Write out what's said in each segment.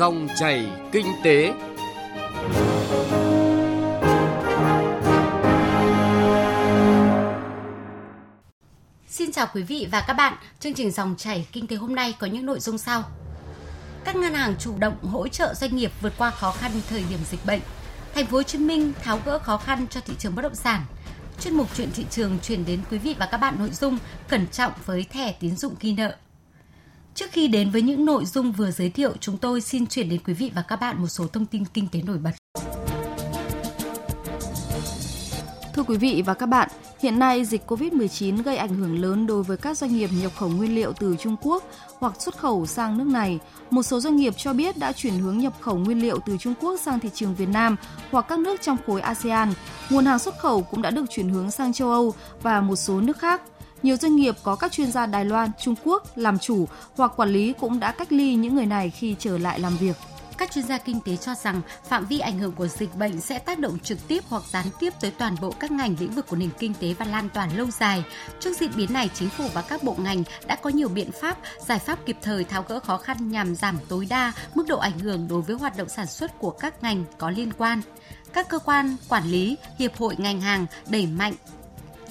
Dòng chảy kinh tế. Xin chào quý vị và các bạn. Chương trình Dòng chảy kinh tế hôm nay có những nội dung sau. Các ngân hàng chủ động hỗ trợ doanh nghiệp vượt qua khó khăn thời điểm dịch bệnh. Thành phố Hồ Chí Minh tháo gỡ khó khăn cho thị trường bất động sản. Chuyên mục chuyện thị trường chuyển đến quý vị và các bạn nội dung cẩn trọng với thẻ tín dụng ghi nợ. Trước khi đến với những nội dung vừa giới thiệu, chúng tôi xin chuyển đến quý vị và các bạn một số thông tin kinh tế nổi bật. Thưa quý vị và các bạn, hiện nay dịch COVID-19 gây ảnh hưởng lớn đối với các doanh nghiệp nhập khẩu nguyên liệu từ Trung Quốc hoặc xuất khẩu sang nước này. Một số doanh nghiệp cho biết đã chuyển hướng nhập khẩu nguyên liệu từ Trung Quốc sang thị trường Việt Nam hoặc các nước trong khối ASEAN. Nguồn hàng xuất khẩu cũng đã được chuyển hướng sang châu Âu và một số nước khác. Nhiều doanh nghiệp có các chuyên gia Đài Loan, Trung Quốc làm chủ hoặc quản lý cũng đã cách ly những người này khi trở lại làm việc. Các chuyên gia kinh tế cho rằng phạm vi ảnh hưởng của dịch bệnh sẽ tác động trực tiếp hoặc gián tiếp tới toàn bộ các ngành lĩnh vực của nền kinh tế và lan tỏa lâu dài. Trước diễn biến này, chính phủ và các bộ ngành đã có nhiều biện pháp, giải pháp kịp thời tháo gỡ khó khăn nhằm giảm tối đa mức độ ảnh hưởng đối với hoạt động sản xuất của các ngành có liên quan. Các cơ quan quản lý, hiệp hội ngành hàng đẩy mạnh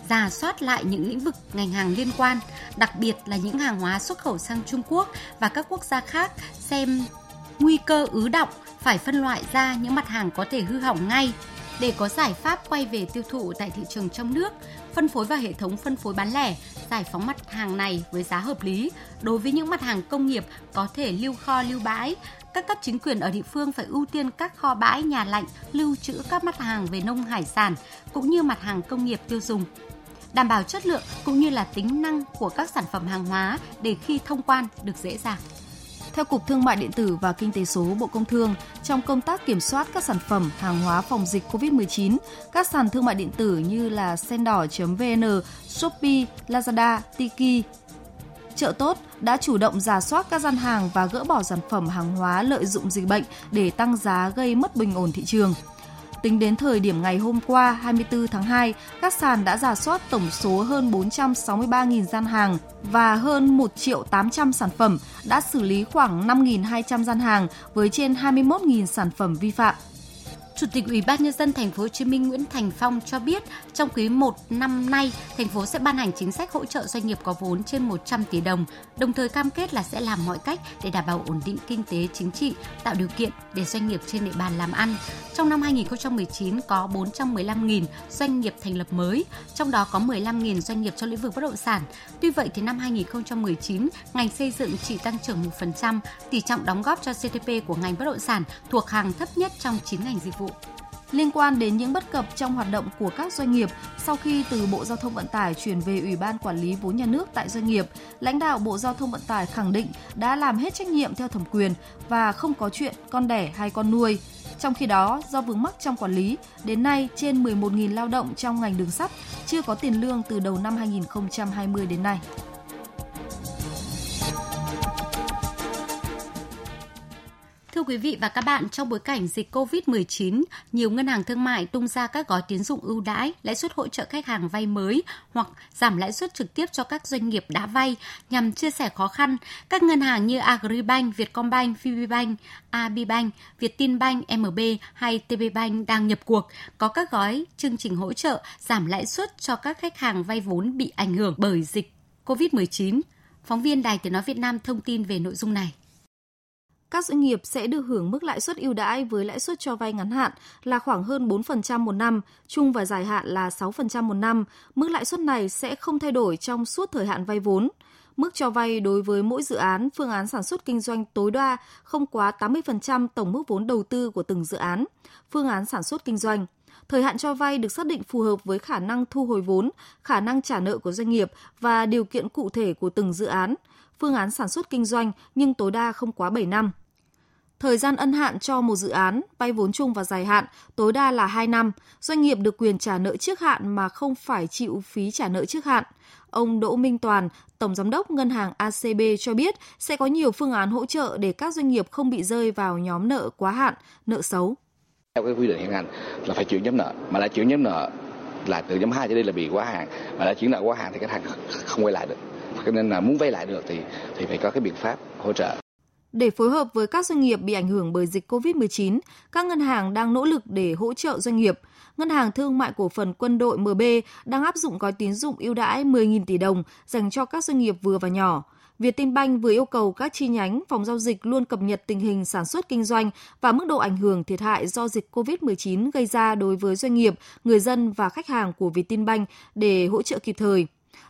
giả soát lại những lĩnh vực ngành hàng liên quan, đặc biệt là những hàng hóa xuất khẩu sang Trung Quốc và các quốc gia khác xem nguy cơ ứ động phải phân loại ra những mặt hàng có thể hư hỏng ngay để có giải pháp quay về tiêu thụ tại thị trường trong nước, phân phối vào hệ thống phân phối bán lẻ, giải phóng mặt hàng này với giá hợp lý. Đối với những mặt hàng công nghiệp có thể lưu kho lưu bãi, các cấp chính quyền ở địa phương phải ưu tiên các kho bãi, nhà lạnh lưu trữ các mặt hàng về nông hải sản cũng như mặt hàng công nghiệp tiêu dùng đảm bảo chất lượng cũng như là tính năng của các sản phẩm hàng hóa để khi thông quan được dễ dàng. Theo Cục Thương mại điện tử và Kinh tế số Bộ Công Thương, trong công tác kiểm soát các sản phẩm hàng hóa phòng dịch COVID-19, các sàn thương mại điện tử như là sendor.vn, Shopee, Lazada, Tiki, chợ tốt đã chủ động giả soát các gian hàng và gỡ bỏ sản phẩm hàng hóa lợi dụng dịch bệnh để tăng giá gây mất bình ổn thị trường. Tính đến thời điểm ngày hôm qua 24 tháng 2, các sàn đã giả soát tổng số hơn 463.000 gian hàng và hơn 1 triệu 800 sản phẩm, đã xử lý khoảng 5.200 gian hàng với trên 21.000 sản phẩm vi phạm. Chủ tịch Ủy ban nhân dân thành phố Hồ Chí Minh Nguyễn Thành Phong cho biết, trong quý 1 năm nay, thành phố sẽ ban hành chính sách hỗ trợ doanh nghiệp có vốn trên 100 tỷ đồng, đồng thời cam kết là sẽ làm mọi cách để đảm bảo ổn định kinh tế chính trị, tạo điều kiện để doanh nghiệp trên địa bàn làm ăn. Trong năm 2019 có 415.000 doanh nghiệp thành lập mới, trong đó có 15.000 doanh nghiệp trong lĩnh vực bất động sản. Tuy vậy thì năm 2019, ngành xây dựng chỉ tăng trưởng 1%, tỷ trọng đóng góp cho GDP của ngành bất động sản thuộc hàng thấp nhất trong 9 ngành dịch vụ liên quan đến những bất cập trong hoạt động của các doanh nghiệp sau khi từ Bộ Giao thông Vận tải chuyển về Ủy ban Quản lý vốn nhà nước tại doanh nghiệp, lãnh đạo Bộ Giao thông Vận tải khẳng định đã làm hết trách nhiệm theo thẩm quyền và không có chuyện con đẻ hay con nuôi. Trong khi đó, do vướng mắc trong quản lý, đến nay trên 11.000 lao động trong ngành đường sắt chưa có tiền lương từ đầu năm 2020 đến nay. Quý vị và các bạn, trong bối cảnh dịch COVID-19, nhiều ngân hàng thương mại tung ra các gói tín dụng ưu đãi, lãi suất hỗ trợ khách hàng vay mới hoặc giảm lãi suất trực tiếp cho các doanh nghiệp đã vay nhằm chia sẻ khó khăn. Các ngân hàng như Agribank, Vietcombank, VPBank, Abibank, Vietinbank, MB hay TPBank đang nhập cuộc, có các gói chương trình hỗ trợ giảm lãi suất cho các khách hàng vay vốn bị ảnh hưởng bởi dịch COVID-19. Phóng viên Đài Tiếng Nói Việt Nam thông tin về nội dung này các doanh nghiệp sẽ được hưởng mức lãi suất ưu đãi với lãi suất cho vay ngắn hạn là khoảng hơn 4% một năm, chung và dài hạn là 6% một năm. Mức lãi suất này sẽ không thay đổi trong suốt thời hạn vay vốn. Mức cho vay đối với mỗi dự án, phương án sản xuất kinh doanh tối đa không quá 80% tổng mức vốn đầu tư của từng dự án, phương án sản xuất kinh doanh. Thời hạn cho vay được xác định phù hợp với khả năng thu hồi vốn, khả năng trả nợ của doanh nghiệp và điều kiện cụ thể của từng dự án – phương án sản xuất kinh doanh nhưng tối đa không quá 7 năm. Thời gian ân hạn cho một dự án, vay vốn chung và dài hạn tối đa là 2 năm, doanh nghiệp được quyền trả nợ trước hạn mà không phải chịu phí trả nợ trước hạn. Ông Đỗ Minh Toàn, Tổng Giám đốc Ngân hàng ACB cho biết sẽ có nhiều phương án hỗ trợ để các doanh nghiệp không bị rơi vào nhóm nợ quá hạn, nợ xấu. Theo cái quy định hiện hành là phải chuyển nhóm nợ, mà đã chuyển nhóm nợ là từ nhóm 2 cho đây là bị quá hạn, mà đã chuyển nợ quá hạn thì khách hàng không quay lại được cho nên là muốn vay lại được thì thì phải có cái biện pháp hỗ trợ Để phối hợp với các doanh nghiệp bị ảnh hưởng bởi dịch COVID-19, các ngân hàng đang nỗ lực để hỗ trợ doanh nghiệp. Ngân hàng Thương mại Cổ phần Quân đội MB đang áp dụng gói tín dụng ưu đãi 10.000 tỷ đồng dành cho các doanh nghiệp vừa và nhỏ. Vietinbank vừa yêu cầu các chi nhánh phòng giao dịch luôn cập nhật tình hình sản xuất kinh doanh và mức độ ảnh hưởng thiệt hại do dịch COVID-19 gây ra đối với doanh nghiệp, người dân và khách hàng của Vietinbank để hỗ trợ kịp thời.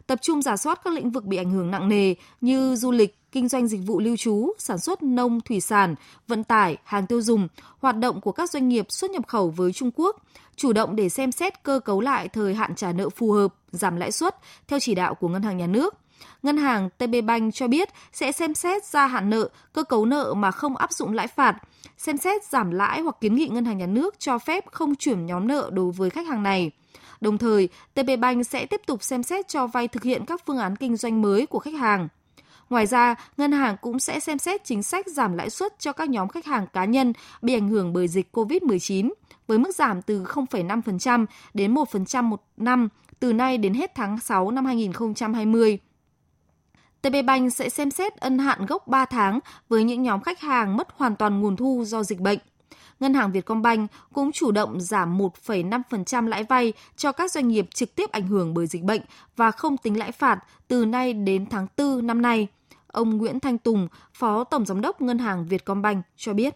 Tập trung giả soát các lĩnh vực bị ảnh hưởng nặng nề như du lịch, kinh doanh dịch vụ lưu trú, sản xuất nông thủy sản, vận tải, hàng tiêu dùng, hoạt động của các doanh nghiệp xuất nhập khẩu với Trung Quốc, chủ động để xem xét cơ cấu lại thời hạn trả nợ phù hợp, giảm lãi suất theo chỉ đạo của Ngân hàng Nhà nước. Ngân hàng TB Bank cho biết sẽ xem xét gia hạn nợ, cơ cấu nợ mà không áp dụng lãi phạt, xem xét giảm lãi hoặc kiến nghị Ngân hàng Nhà nước cho phép không chuyển nhóm nợ đối với khách hàng này. Đồng thời, TP Bank sẽ tiếp tục xem xét cho vay thực hiện các phương án kinh doanh mới của khách hàng. Ngoài ra, ngân hàng cũng sẽ xem xét chính sách giảm lãi suất cho các nhóm khách hàng cá nhân bị ảnh hưởng bởi dịch COVID-19 với mức giảm từ 0,5% đến 1% một năm từ nay đến hết tháng 6 năm 2020. TP Bank sẽ xem xét ân hạn gốc 3 tháng với những nhóm khách hàng mất hoàn toàn nguồn thu do dịch bệnh. Ngân hàng Vietcombank cũng chủ động giảm 1,5% lãi vay cho các doanh nghiệp trực tiếp ảnh hưởng bởi dịch bệnh và không tính lãi phạt từ nay đến tháng 4 năm nay. Ông Nguyễn Thanh Tùng, Phó Tổng Giám đốc Ngân hàng Vietcombank cho biết.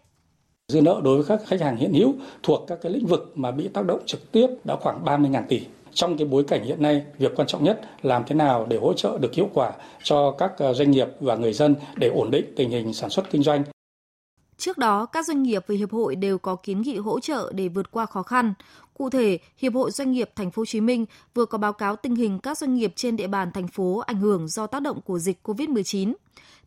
Dư nợ đối với các khách hàng hiện hữu thuộc các cái lĩnh vực mà bị tác động trực tiếp đã khoảng 30.000 tỷ. Trong cái bối cảnh hiện nay, việc quan trọng nhất làm thế nào để hỗ trợ được hiệu quả cho các ờ, doanh nghiệp và người dân để ổn định tình hình sản xuất kinh doanh. Trước đó, các doanh nghiệp và hiệp hội đều có kiến nghị hỗ trợ để vượt qua khó khăn. Cụ thể, Hiệp hội Doanh nghiệp Thành phố Hồ Chí Minh vừa có báo cáo tình hình các doanh nghiệp trên địa bàn thành phố ảnh hưởng do tác động của dịch COVID-19.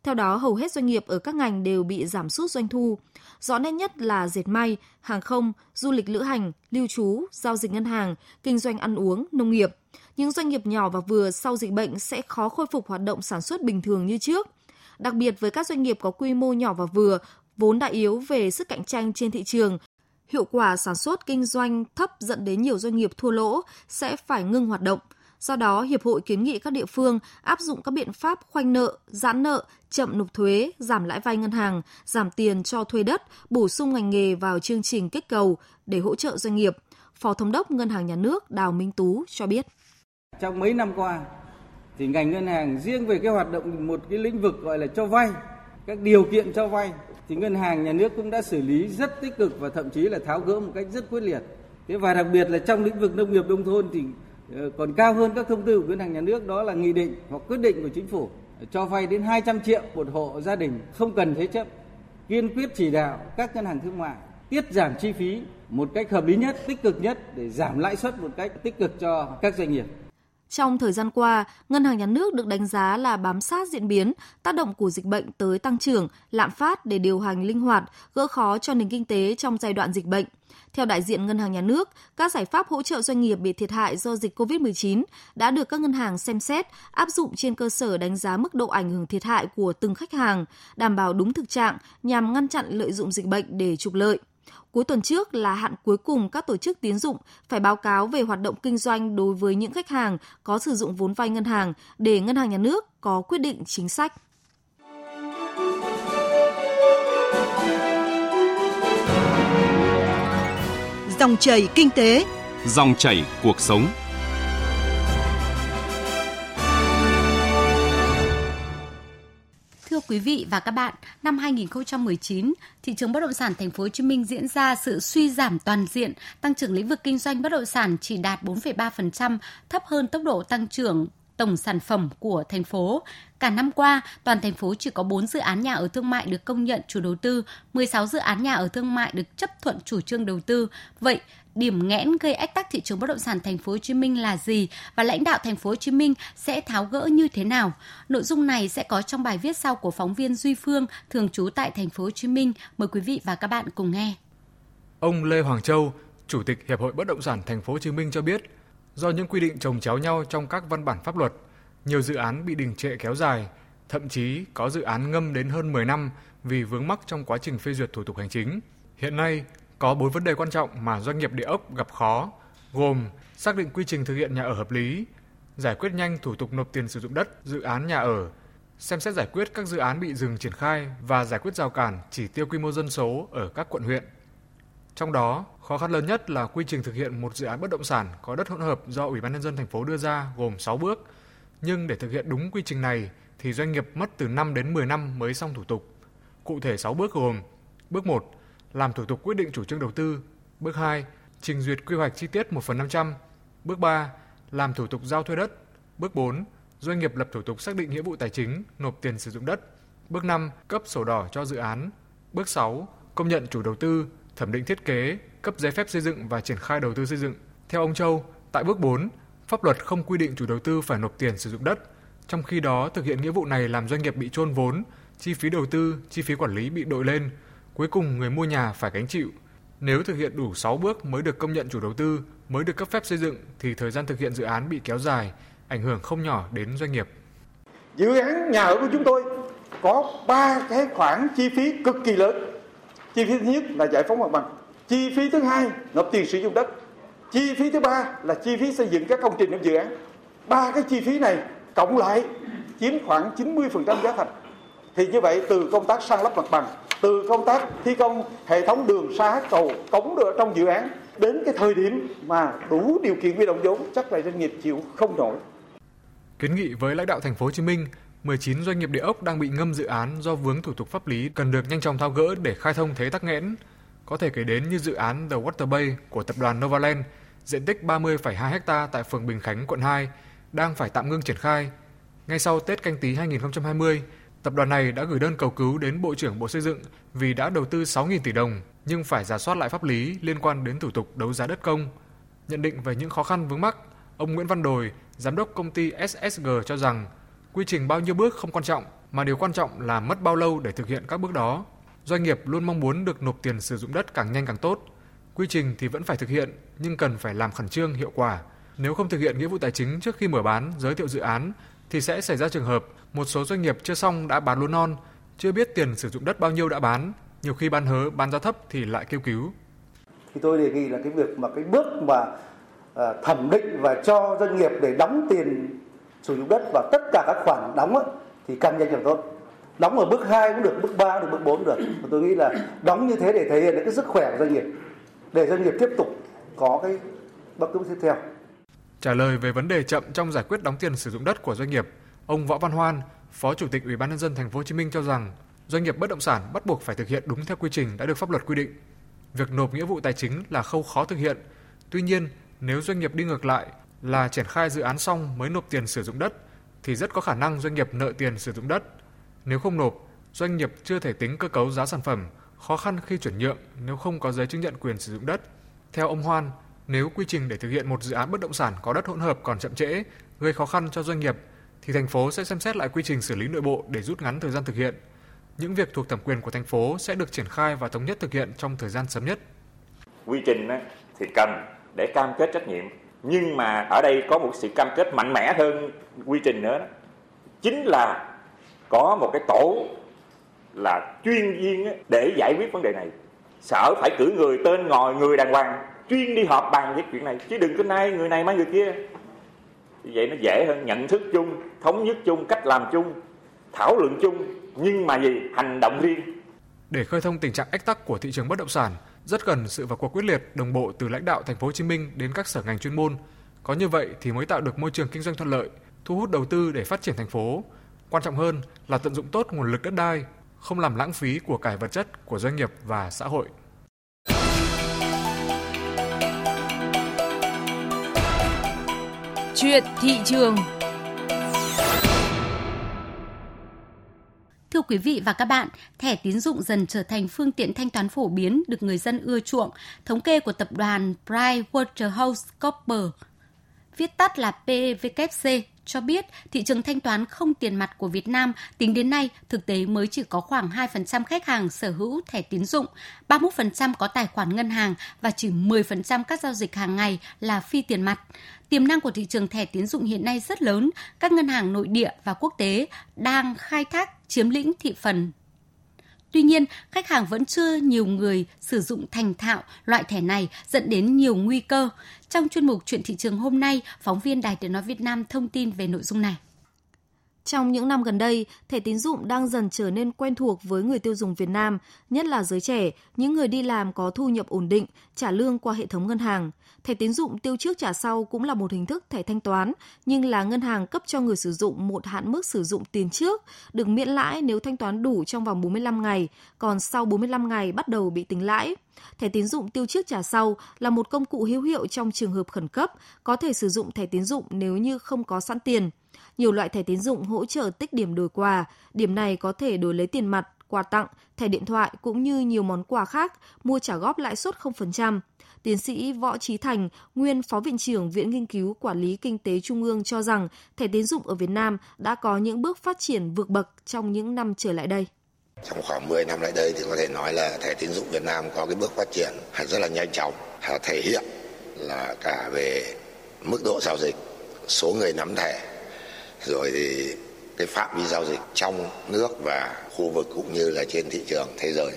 Theo đó, hầu hết doanh nghiệp ở các ngành đều bị giảm sút doanh thu. Rõ nét nhất là dệt may, hàng không, du lịch lữ hành, lưu trú, giao dịch ngân hàng, kinh doanh ăn uống, nông nghiệp. Những doanh nghiệp nhỏ và vừa sau dịch bệnh sẽ khó khôi phục hoạt động sản xuất bình thường như trước. Đặc biệt với các doanh nghiệp có quy mô nhỏ và vừa, vốn đã yếu về sức cạnh tranh trên thị trường, hiệu quả sản xuất kinh doanh thấp dẫn đến nhiều doanh nghiệp thua lỗ sẽ phải ngưng hoạt động. Do đó, Hiệp hội kiến nghị các địa phương áp dụng các biện pháp khoanh nợ, giãn nợ, chậm nộp thuế, giảm lãi vay ngân hàng, giảm tiền cho thuê đất, bổ sung ngành nghề vào chương trình kích cầu để hỗ trợ doanh nghiệp. Phó Thống đốc Ngân hàng Nhà nước Đào Minh Tú cho biết. Trong mấy năm qua, thì ngành ngân hàng riêng về cái hoạt động một cái lĩnh vực gọi là cho vay, các điều kiện cho vay thì ngân hàng, nhà nước cũng đã xử lý rất tích cực và thậm chí là tháo gỡ một cách rất quyết liệt. Thế và đặc biệt là trong lĩnh vực nông nghiệp nông thôn thì ờ, còn cao hơn các thông tư của ngân hàng nhà nước, đó là nghị định hoặc quyết định của chính phủ cho vay đến 200 triệu một hộ gia đình không cần thế chấp, kiên quyết chỉ đạo các ngân hàng thương mại tiết giảm chi phí một cách hợp lý nhất, tích cực nhất để giảm lãi suất một cách tích cực cho các doanh nghiệp trong thời gian qua, Ngân hàng Nhà nước được đánh giá là bám sát diễn biến, tác động của dịch bệnh tới tăng trưởng, lạm phát để điều hành linh hoạt, gỡ khó cho nền kinh tế trong giai đoạn dịch bệnh. Theo đại diện Ngân hàng Nhà nước, các giải pháp hỗ trợ doanh nghiệp bị thiệt hại do dịch COVID-19 đã được các ngân hàng xem xét, áp dụng trên cơ sở đánh giá mức độ ảnh hưởng thiệt hại của từng khách hàng, đảm bảo đúng thực trạng nhằm ngăn chặn lợi dụng dịch bệnh để trục lợi. Cuối tuần trước là hạn cuối cùng các tổ chức tín dụng phải báo cáo về hoạt động kinh doanh đối với những khách hàng có sử dụng vốn vay ngân hàng để ngân hàng nhà nước có quyết định chính sách. Dòng chảy kinh tế, dòng chảy cuộc sống. Quý vị và các bạn, năm 2019, thị trường bất động sản thành phố Hồ Chí Minh diễn ra sự suy giảm toàn diện, tăng trưởng lĩnh vực kinh doanh bất động sản chỉ đạt 4,3%, thấp hơn tốc độ tăng trưởng tổng sản phẩm của thành phố. Cả năm qua, toàn thành phố chỉ có 4 dự án nhà ở thương mại được công nhận chủ đầu tư, 16 dự án nhà ở thương mại được chấp thuận chủ trương đầu tư. Vậy, điểm nghẽn gây ách tắc thị trường bất động sản thành phố Hồ Chí Minh là gì và lãnh đạo thành phố Hồ Chí Minh sẽ tháo gỡ như thế nào? Nội dung này sẽ có trong bài viết sau của phóng viên Duy Phương thường trú tại thành phố Hồ Chí Minh. Mời quý vị và các bạn cùng nghe. Ông Lê Hoàng Châu, Chủ tịch Hiệp hội Bất động sản thành phố Hồ Chí Minh cho biết, do những quy định trồng chéo nhau trong các văn bản pháp luật, nhiều dự án bị đình trệ kéo dài, thậm chí có dự án ngâm đến hơn 10 năm vì vướng mắc trong quá trình phê duyệt thủ tục hành chính. Hiện nay, có 4 vấn đề quan trọng mà doanh nghiệp địa ốc gặp khó, gồm xác định quy trình thực hiện nhà ở hợp lý, giải quyết nhanh thủ tục nộp tiền sử dụng đất, dự án nhà ở, xem xét giải quyết các dự án bị dừng triển khai và giải quyết rào cản chỉ tiêu quy mô dân số ở các quận huyện. Trong đó, khó khăn lớn nhất là quy trình thực hiện một dự án bất động sản có đất hỗn hợp do Ủy ban nhân dân thành phố đưa ra gồm 6 bước, nhưng để thực hiện đúng quy trình này thì doanh nghiệp mất từ 5 đến 10 năm mới xong thủ tục. Cụ thể 6 bước gồm: Bước 1, làm thủ tục quyết định chủ trương đầu tư. Bước 2, trình duyệt quy hoạch chi tiết 1 phần 500. Bước 3, làm thủ tục giao thuê đất. Bước 4, doanh nghiệp lập thủ tục xác định nghĩa vụ tài chính, nộp tiền sử dụng đất. Bước 5, cấp sổ đỏ cho dự án. Bước 6, công nhận chủ đầu tư, thẩm định thiết kế, cấp giấy phép xây dựng và triển khai đầu tư xây dựng. Theo ông Châu, tại bước 4, pháp luật không quy định chủ đầu tư phải nộp tiền sử dụng đất, trong khi đó thực hiện nghĩa vụ này làm doanh nghiệp bị trôn vốn, chi phí đầu tư, chi phí quản lý bị đội lên, cuối cùng người mua nhà phải gánh chịu. Nếu thực hiện đủ 6 bước mới được công nhận chủ đầu tư, mới được cấp phép xây dựng thì thời gian thực hiện dự án bị kéo dài, ảnh hưởng không nhỏ đến doanh nghiệp. Dự án nhà ở của chúng tôi có ba cái khoản chi phí cực kỳ lớn. Chi phí thứ nhất là giải phóng mặt bằng, chi phí thứ hai nộp tiền sử dụng đất, chi phí thứ ba là chi phí xây dựng các công trình trong dự án. Ba cái chi phí này cộng lại chiếm khoảng 90% giá thành. Thì như vậy từ công tác sang lắp mặt bằng, từ công tác thi công hệ thống đường xá cầu cống ở trong dự án đến cái thời điểm mà đủ điều kiện huy động vốn chắc là doanh nghiệp chịu không nổi. Kiến nghị với lãnh đạo thành phố Hồ Chí Minh, 19 doanh nghiệp địa ốc đang bị ngâm dự án do vướng thủ tục pháp lý cần được nhanh chóng tháo gỡ để khai thông thế tắc nghẽn. Có thể kể đến như dự án The Water Bay của tập đoàn Novaland, diện tích 30,2 ha tại phường Bình Khánh, quận 2, đang phải tạm ngưng triển khai. Ngay sau Tết canh tí 2020, tập đoàn này đã gửi đơn cầu cứu đến Bộ trưởng Bộ Xây dựng vì đã đầu tư 6.000 tỷ đồng nhưng phải giả soát lại pháp lý liên quan đến thủ tục đấu giá đất công. Nhận định về những khó khăn vướng mắc, ông Nguyễn Văn Đồi, giám đốc công ty SSG cho rằng quy trình bao nhiêu bước không quan trọng mà điều quan trọng là mất bao lâu để thực hiện các bước đó. Doanh nghiệp luôn mong muốn được nộp tiền sử dụng đất càng nhanh càng tốt. Quy trình thì vẫn phải thực hiện nhưng cần phải làm khẩn trương hiệu quả nếu không thực hiện nghĩa vụ tài chính trước khi mở bán, giới thiệu dự án thì sẽ xảy ra trường hợp một số doanh nghiệp chưa xong đã bán lúa non, chưa biết tiền sử dụng đất bao nhiêu đã bán, nhiều khi bán hớ, bán giá thấp thì lại kêu cứu. Thì tôi đề nghị là cái việc mà cái bước mà à, thẩm định và cho doanh nghiệp để đóng tiền sử dụng đất và tất cả các khoản đóng ấy, thì càng nhanh càng tốt. Đóng ở bước 2 cũng được, bước 3 được, bước 4 được. Và tôi nghĩ là đóng như thế để thể hiện được cái sức khỏe của doanh nghiệp, để doanh nghiệp tiếp tục có cái bước tiếp theo. Trả lời về vấn đề chậm trong giải quyết đóng tiền sử dụng đất của doanh nghiệp, ông Võ Văn Hoan, Phó Chủ tịch Ủy ban nhân dân thành phố Hồ Chí Minh cho rằng doanh nghiệp bất động sản bắt buộc phải thực hiện đúng theo quy trình đã được pháp luật quy định. Việc nộp nghĩa vụ tài chính là khâu khó thực hiện. Tuy nhiên, nếu doanh nghiệp đi ngược lại là triển khai dự án xong mới nộp tiền sử dụng đất thì rất có khả năng doanh nghiệp nợ tiền sử dụng đất. Nếu không nộp, doanh nghiệp chưa thể tính cơ cấu giá sản phẩm, khó khăn khi chuyển nhượng nếu không có giấy chứng nhận quyền sử dụng đất. Theo ông Hoan, nếu quy trình để thực hiện một dự án bất động sản có đất hỗn hợp còn chậm trễ, gây khó khăn cho doanh nghiệp, thì thành phố sẽ xem xét lại quy trình xử lý nội bộ để rút ngắn thời gian thực hiện. Những việc thuộc thẩm quyền của thành phố sẽ được triển khai và thống nhất thực hiện trong thời gian sớm nhất. Quy trình thì cần để cam kết trách nhiệm, nhưng mà ở đây có một sự cam kết mạnh mẽ hơn quy trình nữa đó. Chính là có một cái tổ là chuyên viên để giải quyết vấn đề này. Sở phải cử người tên ngồi người đàng hoàng chuyên đi họp bàn với chuyện này chứ đừng cứ nay người này mấy người kia vậy nó dễ hơn nhận thức chung, thống nhất chung, cách làm chung, thảo luận chung. Nhưng mà gì? Hành động riêng. Để khơi thông tình trạng ách tắc của thị trường bất động sản, rất cần sự vào cuộc quyết liệt, đồng bộ từ lãnh đạo thành phố Hồ Chí Minh đến các sở ngành chuyên môn. Có như vậy thì mới tạo được môi trường kinh doanh thuận lợi, thu hút đầu tư để phát triển thành phố. Quan trọng hơn là tận dụng tốt nguồn lực đất đai, không làm lãng phí của cải vật chất của doanh nghiệp và xã hội. Chuyện thị trường Thưa quý vị và các bạn, thẻ tín dụng dần trở thành phương tiện thanh toán phổ biến được người dân ưa chuộng. Thống kê của tập đoàn PricewaterhouseCoopers, viết tắt là PVKC, cho biết thị trường thanh toán không tiền mặt của Việt Nam tính đến nay thực tế mới chỉ có khoảng 2% khách hàng sở hữu thẻ tín dụng, 31% có tài khoản ngân hàng và chỉ 10% các giao dịch hàng ngày là phi tiền mặt. Tiềm năng của thị trường thẻ tín dụng hiện nay rất lớn, các ngân hàng nội địa và quốc tế đang khai thác chiếm lĩnh thị phần Tuy nhiên, khách hàng vẫn chưa nhiều người sử dụng thành thạo loại thẻ này dẫn đến nhiều nguy cơ. Trong chuyên mục Chuyện thị trường hôm nay, phóng viên Đài Tiếng Nói Việt Nam thông tin về nội dung này. Trong những năm gần đây, thẻ tín dụng đang dần trở nên quen thuộc với người tiêu dùng Việt Nam, nhất là giới trẻ, những người đi làm có thu nhập ổn định, trả lương qua hệ thống ngân hàng. Thẻ tín dụng tiêu trước trả sau cũng là một hình thức thẻ thanh toán, nhưng là ngân hàng cấp cho người sử dụng một hạn mức sử dụng tiền trước, được miễn lãi nếu thanh toán đủ trong vòng 45 ngày, còn sau 45 ngày bắt đầu bị tính lãi. Thẻ tín dụng tiêu trước trả sau là một công cụ hữu hiệu trong trường hợp khẩn cấp, có thể sử dụng thẻ tín dụng nếu như không có sẵn tiền. Nhiều loại thẻ tín dụng hỗ trợ tích điểm đổi quà, điểm này có thể đổi lấy tiền mặt, quà tặng, thẻ điện thoại cũng như nhiều món quà khác, mua trả góp lãi suất 0%. Tiến sĩ Võ Trí Thành, nguyên Phó Viện trưởng Viện Nghiên cứu Quản lý Kinh tế Trung ương cho rằng thẻ tín dụng ở Việt Nam đã có những bước phát triển vượt bậc trong những năm trở lại đây. Trong khoảng 10 năm lại đây thì có thể nói là thẻ tín dụng Việt Nam có cái bước phát triển rất là nhanh chóng, thể hiện là cả về mức độ giao dịch, số người nắm thẻ, rồi thì cái phạm vi giao dịch trong nước và khu vực cũng như là trên thị trường thế giới.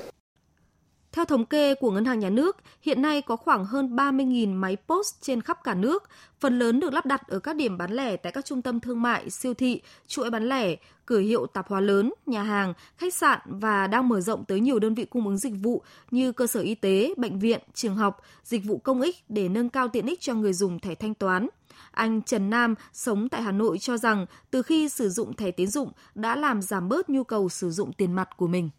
Theo thống kê của Ngân hàng Nhà nước, hiện nay có khoảng hơn 30.000 máy POS trên khắp cả nước, phần lớn được lắp đặt ở các điểm bán lẻ tại các trung tâm thương mại, siêu thị, chuỗi bán lẻ, cửa hiệu tạp hóa lớn, nhà hàng, khách sạn và đang mở rộng tới nhiều đơn vị cung ứng dịch vụ như cơ sở y tế, bệnh viện, trường học, dịch vụ công ích để nâng cao tiện ích cho người dùng thẻ thanh toán. Anh Trần Nam sống tại Hà Nội cho rằng từ khi sử dụng thẻ tín dụng đã làm giảm bớt nhu cầu sử dụng tiền mặt của mình.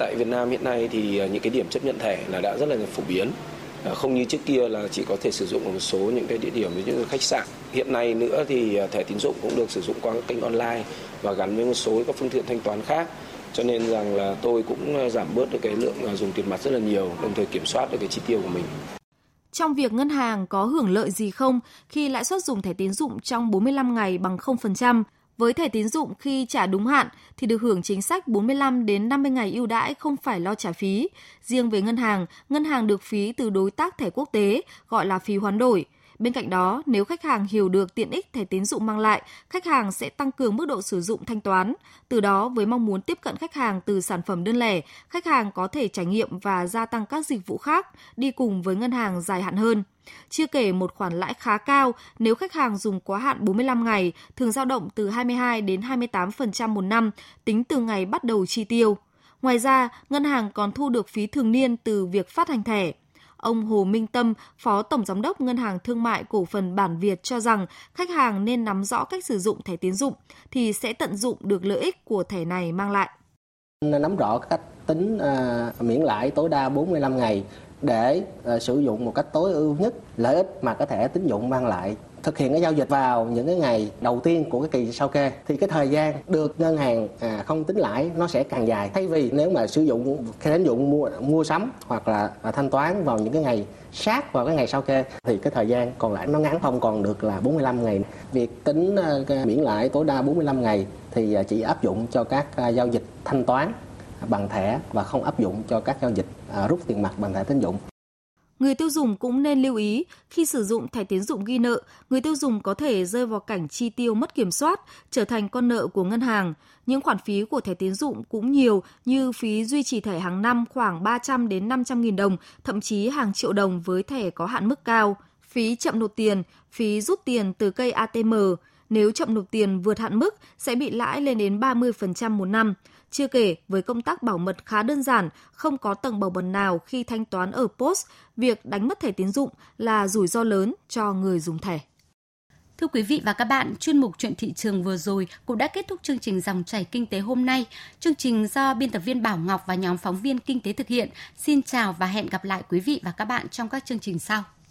Tại Việt Nam hiện nay thì à, những cái điểm chấp nhận thẻ là đã rất là phổ biến à, không như trước kia là chỉ có thể sử dụng ở một số những cái địa điểm như những khách sạn. Hiện nay nữa thì à, thẻ tín dụng cũng được sử dụng qua kênh online và gắn với một số các phương tiện thanh toán khác. Cho nên rằng là tôi cũng giảm bớt được cái lượng dùng tiền mặt rất là nhiều, đồng thời kiểm soát được cái chi tiêu của mình. Trong việc ngân hàng có hưởng lợi gì không khi lãi suất dùng thẻ tín dụng trong 45 ngày bằng 0%, với thẻ tín dụng khi trả đúng hạn thì được hưởng chính sách 45 đến 50 ngày ưu đãi không phải lo trả phí. Riêng về ngân hàng, ngân hàng được phí từ đối tác thẻ quốc tế, gọi là phí hoán đổi. Bên cạnh đó, nếu khách hàng hiểu được tiện ích thẻ tín dụng mang lại, khách hàng sẽ tăng cường mức độ sử dụng thanh toán. Từ đó, với mong muốn tiếp cận khách hàng từ sản phẩm đơn lẻ, khách hàng có thể trải nghiệm và gia tăng các dịch vụ khác, đi cùng với ngân hàng dài hạn hơn. Chưa kể một khoản lãi khá cao nếu khách hàng dùng quá hạn 45 ngày, thường dao động từ 22 đến 28% một năm, tính từ ngày bắt đầu chi tiêu. Ngoài ra, ngân hàng còn thu được phí thường niên từ việc phát hành thẻ. Ông Hồ Minh Tâm, Phó Tổng Giám đốc Ngân hàng Thương mại Cổ phần Bản Việt cho rằng khách hàng nên nắm rõ cách sử dụng thẻ tiến dụng thì sẽ tận dụng được lợi ích của thẻ này mang lại. Nắm rõ cách tính à, miễn lãi tối đa 45 ngày để à, sử dụng một cách tối ưu nhất lợi ích mà có thể tín dụng mang lại thực hiện cái giao dịch vào những cái ngày đầu tiên của cái kỳ sau kê thì cái thời gian được ngân hàng à, không tính lãi nó sẽ càng dài thay vì nếu mà sử dụng cái tín dụng mua mua sắm hoặc là là thanh toán vào những cái ngày sát vào cái ngày sau kê thì cái thời gian còn lại nó ngắn không còn được là 45 ngày việc tính uh, miễn lãi tối đa 45 ngày thì uh, chỉ áp dụng cho các uh, giao dịch thanh toán bằng thẻ và không áp dụng cho các giao dịch uh, rút tiền mặt bằng thẻ tín dụng. Người tiêu dùng cũng nên lưu ý, khi sử dụng thẻ tiến dụng ghi nợ, người tiêu dùng có thể rơi vào cảnh chi tiêu mất kiểm soát, trở thành con nợ của ngân hàng. Những khoản phí của thẻ tiến dụng cũng nhiều như phí duy trì thẻ hàng năm khoảng 300 đến 500 nghìn đồng, thậm chí hàng triệu đồng với thẻ có hạn mức cao, phí chậm nộp tiền, phí rút tiền từ cây ATM. Nếu chậm nộp tiền vượt hạn mức sẽ bị lãi lên đến 30% một năm. Chưa kể, với công tác bảo mật khá đơn giản, không có tầng bảo mật nào khi thanh toán ở POS, việc đánh mất thẻ tín dụng là rủi ro lớn cho người dùng thẻ. Thưa quý vị và các bạn, chuyên mục chuyện thị trường vừa rồi cũng đã kết thúc chương trình dòng chảy kinh tế hôm nay. Chương trình do biên tập viên Bảo Ngọc và nhóm phóng viên kinh tế thực hiện. Xin chào và hẹn gặp lại quý vị và các bạn trong các chương trình sau.